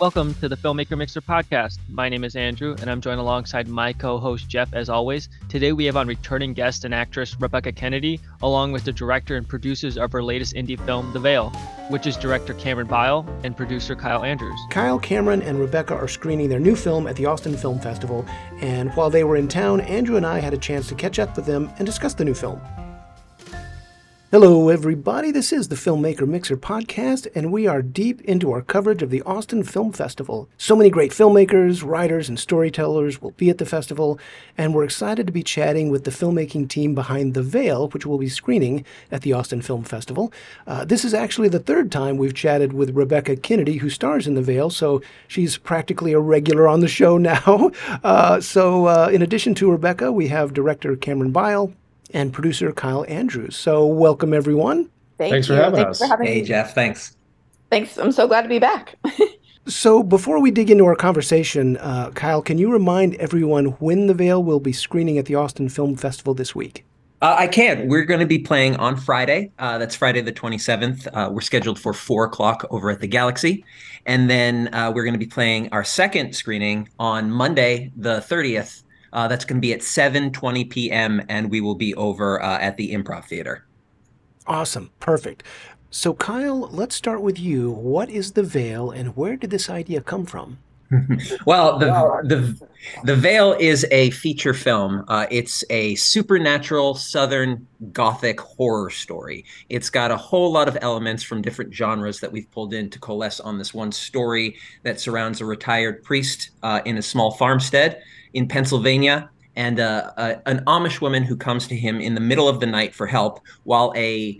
Welcome to the Filmmaker Mixer podcast. My name is Andrew, and I'm joined alongside my co host Jeff, as always. Today, we have on returning guest and actress Rebekah Kennedy, along with the director and producers of her latest indie film, The Veil, which is director Cameron Beyl and producer Kyle Andrews. Kyle, Cameron, and Rebekah are screening their new film at the Austin Film Festival, and while they were in town, Andrew and I had a chance to catch up with them and discuss the new film. Hello, everybody. This is the Filmmaker Mixer podcast, and we are deep into our coverage of the Austin Film Festival. So many great filmmakers, writers, and storytellers will be at the festival, and we're excited to be chatting with the filmmaking team behind The Veil, which will be screening at the Austin Film Festival. Uh, this is actually the third time we've chatted with Rebekah Kennedy, who stars in The Veil, so she's practically a regular on the show now. Uh, so, uh, in addition to Rebekah, we have director Cameron Beyl, and producer Kyle Andrews. So, welcome everyone. Thank thanks you. for having thanks us. For having Hey, me. Jeff, thanks. Thanks. I'm so glad to be back. So, before we dig into our conversation, uh, Kyle, can you remind everyone when The Veil will be screening at the Austin Film Festival this week? Uh, I can. We're going to be playing on Friday. Uh, that's Friday the 27th. Uh, we're scheduled for four o'clock over at the Galaxy. And then uh, we're going to be playing our second screening on Monday the 30th. Uh, that's going to be at 7:20 p.m. and we will be over uh, at the Improv Theater. Awesome. Perfect. So, Kyle, let's start with you. What is The Veil and where did this idea come from? well, the the the Veil is a feature film. Uh, it's a supernatural Southern Gothic horror story. It's got a whole lot of elements from different genres that we've pulled in to coalesce on this one story that surrounds a retired priest uh, in a small farmstead in Pennsylvania. And uh, a, an Amish woman who comes to him in the middle of the night for help, while a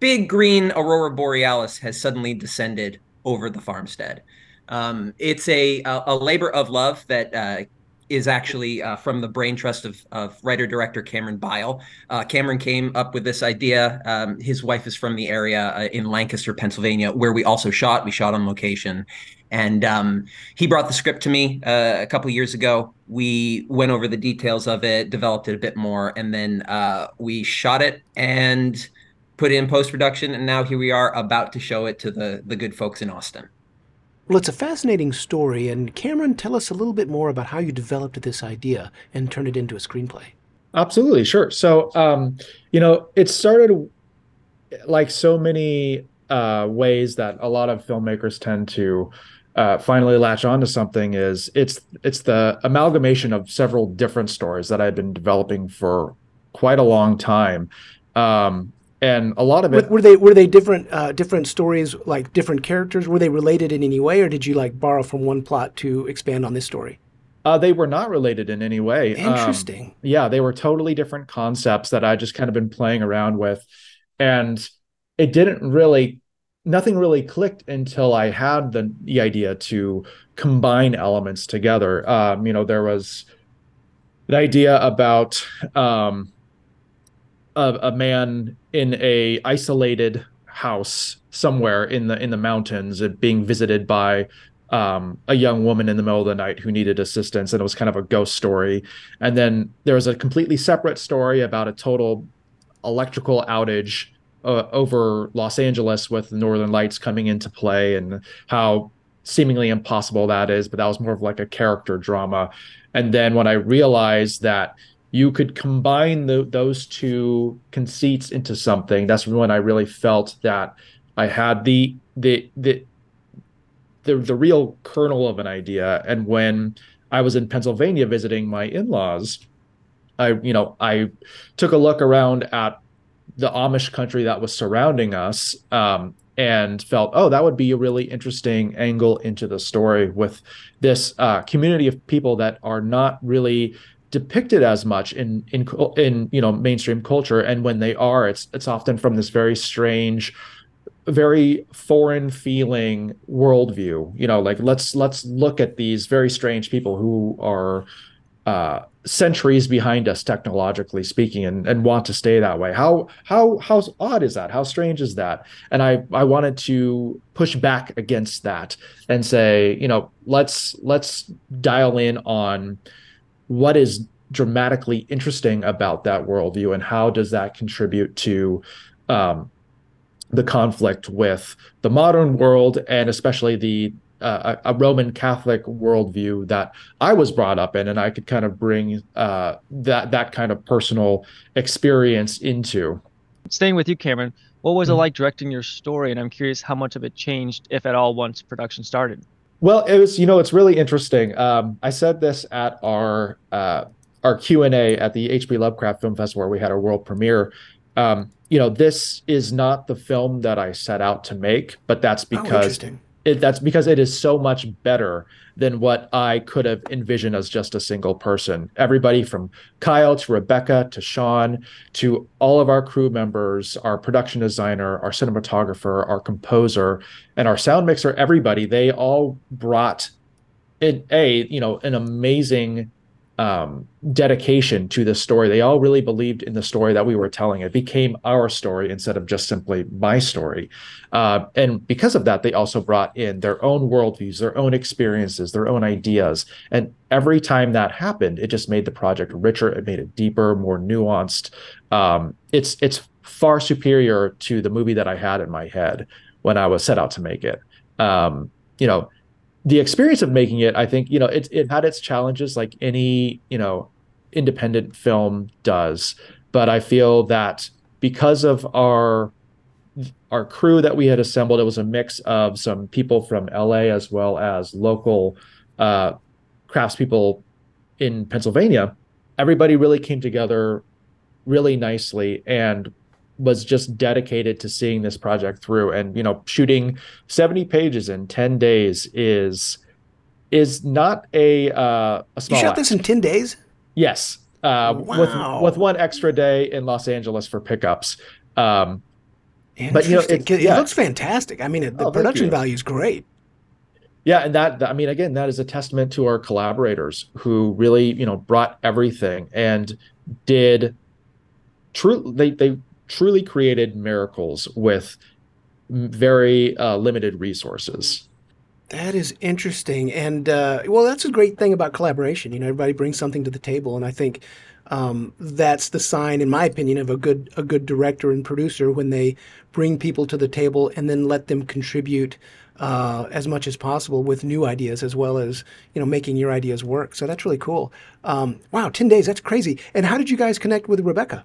big green aurora borealis has suddenly descended over the farmstead. Um, it's a, a, labor of love that uh, is actually uh, from the brain trust of, of writer director Cameron Beyl. Uh, Cameron came up with this idea. Um, his wife is from the area uh, in Lancaster, Pennsylvania, where we also shot. We shot on location. And um, he brought the script to me uh, a couple years ago. We went over the details of it, developed it a bit more, and then uh, we shot it and put it in post production. And now here we are about to show it to the the good folks in Austin. Well, it's a fascinating story, and Cameron, tell us a little bit more about how you developed this idea and turned it into a screenplay. Absolutely, sure. So, um, you know, it started like so many uh, ways that a lot of filmmakers tend to uh, finally latch onto something. Is it's it's the amalgamation of several different stories that I've been developing for quite a long time. Um, and a lot of it were they were they different uh, different stories, like different characters? Were they related in any way, or did you like borrow from one plot to expand on this story? uh, they were not related in any way. Um, Interesting. yeah, they were totally different concepts that I just kind of been playing around with. And it didn't really, nothing really clicked until I had the, the idea to combine elements together. Um, you know, there was an idea about um, a, a man in a isolated house somewhere in the in the mountains being visited by um, a young woman in the middle of the night who needed assistance, and it was kind of a ghost story. And then there was a completely separate story about a total electrical outage uh, over Los Angeles with the Northern Lights coming into play, and how seemingly impossible that is. But that was more of like a character drama. And then when I realized that you could combine the, those two conceits into something, that's when I really felt that I had the the the the the real kernel of an idea. And when I was in Pennsylvania visiting my in-laws, I you know I took a look around at the Amish country that was surrounding us. Um, and felt, oh, that would be a really interesting angle into the story with this uh, community of people that are not really depicted as much in in in you know mainstream culture. And when they are, it's it's often from this very strange very foreign feeling worldview. You know like let's let's look at these very strange people who are uh centuries behind us technologically speaking and, and want to stay that way. How how how odd is that? How strange is that? And i i wanted to push back against that and say you know let's let's dial in on what is dramatically interesting about that worldview and how does that contribute to um, the conflict with the modern world and especially the uh, a Roman Catholic worldview that I was brought up in, and I could kind of bring uh, that that kind of personal experience into. Staying with you, Cameron, what was mm-hmm. it like directing your story? And I'm curious how much of it changed, if at all, once production started. Well, it was you know it's really interesting. Um, I said this at our uh, our Q and A at the HP Lovecraft Film Festival where we had our world premiere. Um, you know, this is not the film that I set out to make, but that's oh, because oh, it, that's because it is so much better than what I could have envisioned as just a single person. Everybody from Kyle to Rebekah to Sean to all of our crew members, our production designer, our cinematographer, our composer, and our sound mixer, everybody, they all brought in a, you know, an amazing um, dedication to the story. They all really believed in the story that we were telling. It became our story instead of just simply my story. Uh, and because of that, they also brought in their own worldviews, their own experiences, their own ideas. And every time that happened, it just made the project richer. It made it deeper, more nuanced. Um, it's it's far superior to the movie that I had in my head when I was set out to make it. Um, you know, the experience of making it, I think, you know, it it had its challenges like any, you know, independent film does. But I feel that because of our our crew that we had assembled, it was a mix of some people from LA as well as local uh, craftspeople in Pennsylvania. Everybody really came together really nicely and was just dedicated to seeing this project through. And you know shooting 70 pages in 10 days is is not a uh a small you shot act. this in 10 days? Yes. Uh wow. with with one extra day in los angeles for pickups. Um but you know it, it yeah. looks fantastic. I mean the oh, production value is great. Yeah and that i mean again that is a testament to our collaborators who really you know brought everything and did true they they truly created miracles with very uh, limited resources. That is interesting, and uh, well, that's a great thing about collaboration. You know, everybody brings something to the table, and I think um, that's the sign, in my opinion, of a good a good director and producer when they bring people to the table and then let them contribute uh, as much as possible with new ideas as well as you know making your ideas work. So that's really cool. Um, wow, ten days, that's crazy. And how did you guys connect with Rebekah?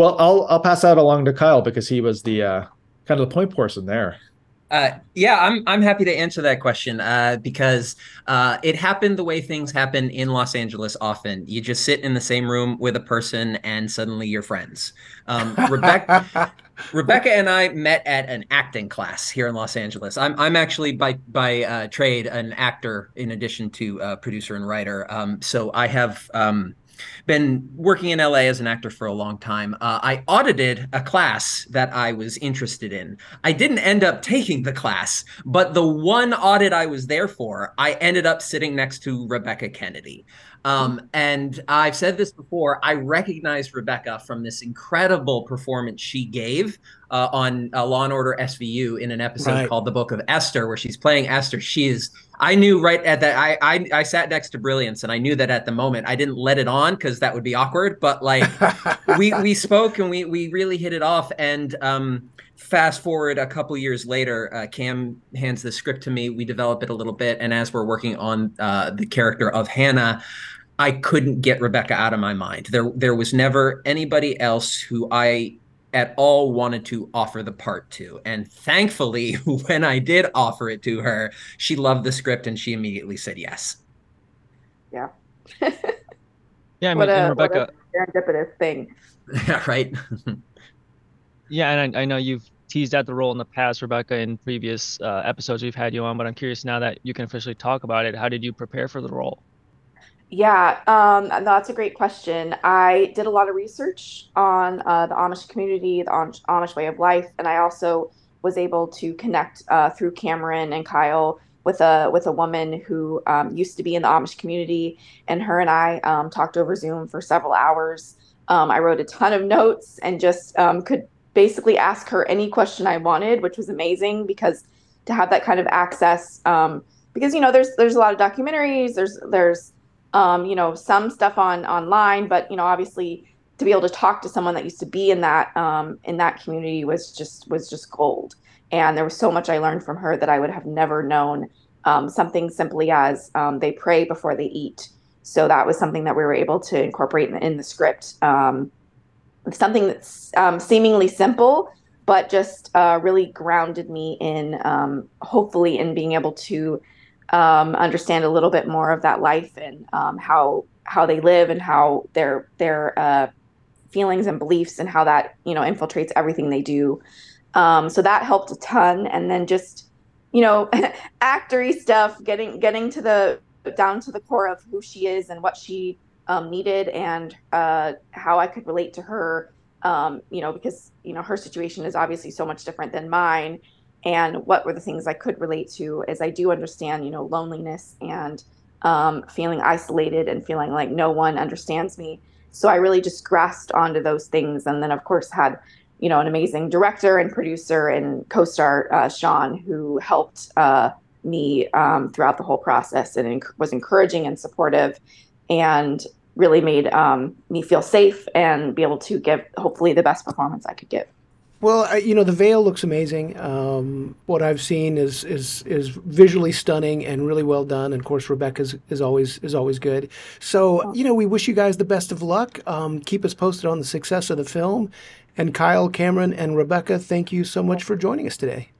Well, I'll I'll pass that along to Kyle because he was the uh, kind of the point person there. Uh, yeah, I'm I'm happy to answer that question uh, because uh, it happened the way things happen in Los Angeles often. You just sit in the same room with a person, and suddenly you're friends. Um, Rebekah, Rebekah and I met at an acting class here in Los Angeles. I'm I'm actually by by uh, trade an actor in addition to uh, producer and writer. Um, so I have. Um, been working in LA as an actor for a long time. Uh, I audited a class that I was interested in. I didn't end up taking the class, but the one audit I was there for, I ended up sitting next to Rebekah Kennedy. Um, and I've said this before. I recognized Rebekah from this incredible performance she gave uh, on uh, Law and Order SVU in an episode right. called "The Book of Esther," where she's playing Esther. She is. I knew right at that. I, I I sat next to Brilliance, and I knew that at the moment. I didn't let it on because that would be awkward. But like, we we spoke and we we really hit it off. And um, fast forward a couple years later, uh, Cam hands the script to me. We develop it a little bit, and as we're working on uh, the character of Hannah, I couldn't get Rebekah out of my mind. There there was never anybody else who I at all wanted to offer the part to. And thankfully, when I did offer it to her, she loved the script and she immediately said yes. Yeah. yeah, I mean, a, Rebekah. serendipitous thing. Yeah, right. Yeah, and I, I, know you've teased out the role in the past, Rebekah, in previous uh, episodes we've had you on, but I'm curious now that you can officially talk about it. How did you prepare for the role? Yeah, um, that's a great question. I did a lot of research on uh, the Amish community, the Amish way of life, and I also was able to connect uh, through Cameron and Kyle with a with a woman who um, used to be in the Amish community, and her and I um, talked over Zoom for several hours. Um, I wrote a ton of notes and just um, could basically ask her any question I wanted, which was amazing because to have that kind of access, um, because you know there's there's a lot of documentaries, there's there's um, you know, some stuff on online, but you know, obviously to be able to talk to someone that used to be in that um, in that community was just was just gold. And there was so much I learned from her that I would have never known. Um, something simply as um, they pray before they eat. So that was something that we were able to incorporate in, in the script. Um, something that's um, seemingly simple, but just uh, really grounded me in um, hopefully in being able to um, understand a little bit more of that life and how how they live and how their their uh, feelings and beliefs and how that you know infiltrates everything they do. Um, so that helped a ton. And then just you know actory stuff, getting getting to the down to the core of who she is and what she um, needed and uh, how I could relate to her. Um, you know, because you know her situation is obviously so much different than mine. And what were the things I could relate to? As I do understand, you know, loneliness and um, feeling isolated and feeling like no one understands me. So I really just grasped onto those things, and then of course had you know an amazing director and producer and co-star uh, Sean who helped uh, me um, throughout the whole process and was encouraging and supportive, and really made um, me feel safe and be able to give hopefully the best performance I could give. Well, I, you know, the veil looks amazing. Um, what I've seen is is is visually stunning and really well done. And of course, Rebekah is, is always is always good. So, you know, we wish you guys the best of luck. Um, keep us posted on the success of the film. And Kyle, Cameron, and Rebekah, thank you so much for joining us today.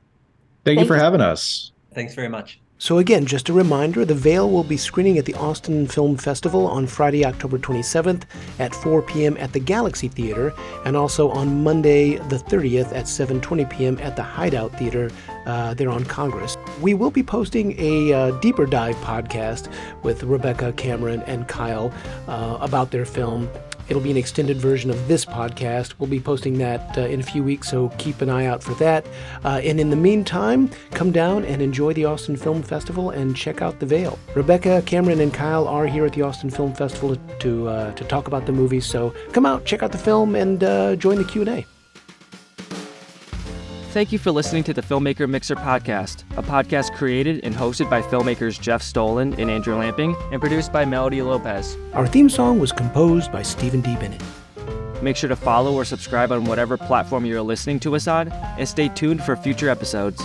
Thank, thank you for you. having us. Thanks very much. So, again, just a reminder The Veil will be screening at the Austin Film Festival on Friday, October 27th at 4 p.m. at the Galaxy Theater, and also on Monday, the 30th at 7:20 p.m. at the Hideout Theater uh, there on Congress. We will be posting a uh, deeper dive podcast with Rebekah, Cameron, and Kyle uh, about their film It'll be an extended version of this podcast. We'll be posting that uh, in a few weeks, so keep an eye out for that. Uh, and in the meantime, come down and enjoy the Austin Film Festival and check out The Veil. Rebekah, Cameron, and Kyle are here at the Austin Film Festival to uh, to talk about the movie. So come out, check out the film, and uh, join the Q and A. Thank you for listening to the Filmmaker Mixer podcast, a podcast created and hosted by filmmakers Jeff Stolhand and Andrew Lamping and produced by Melody Lopez. Our theme song was composed by Stephen D. Bennett. Make sure to follow or subscribe on whatever platform you're listening to us on, and stay tuned for future episodes.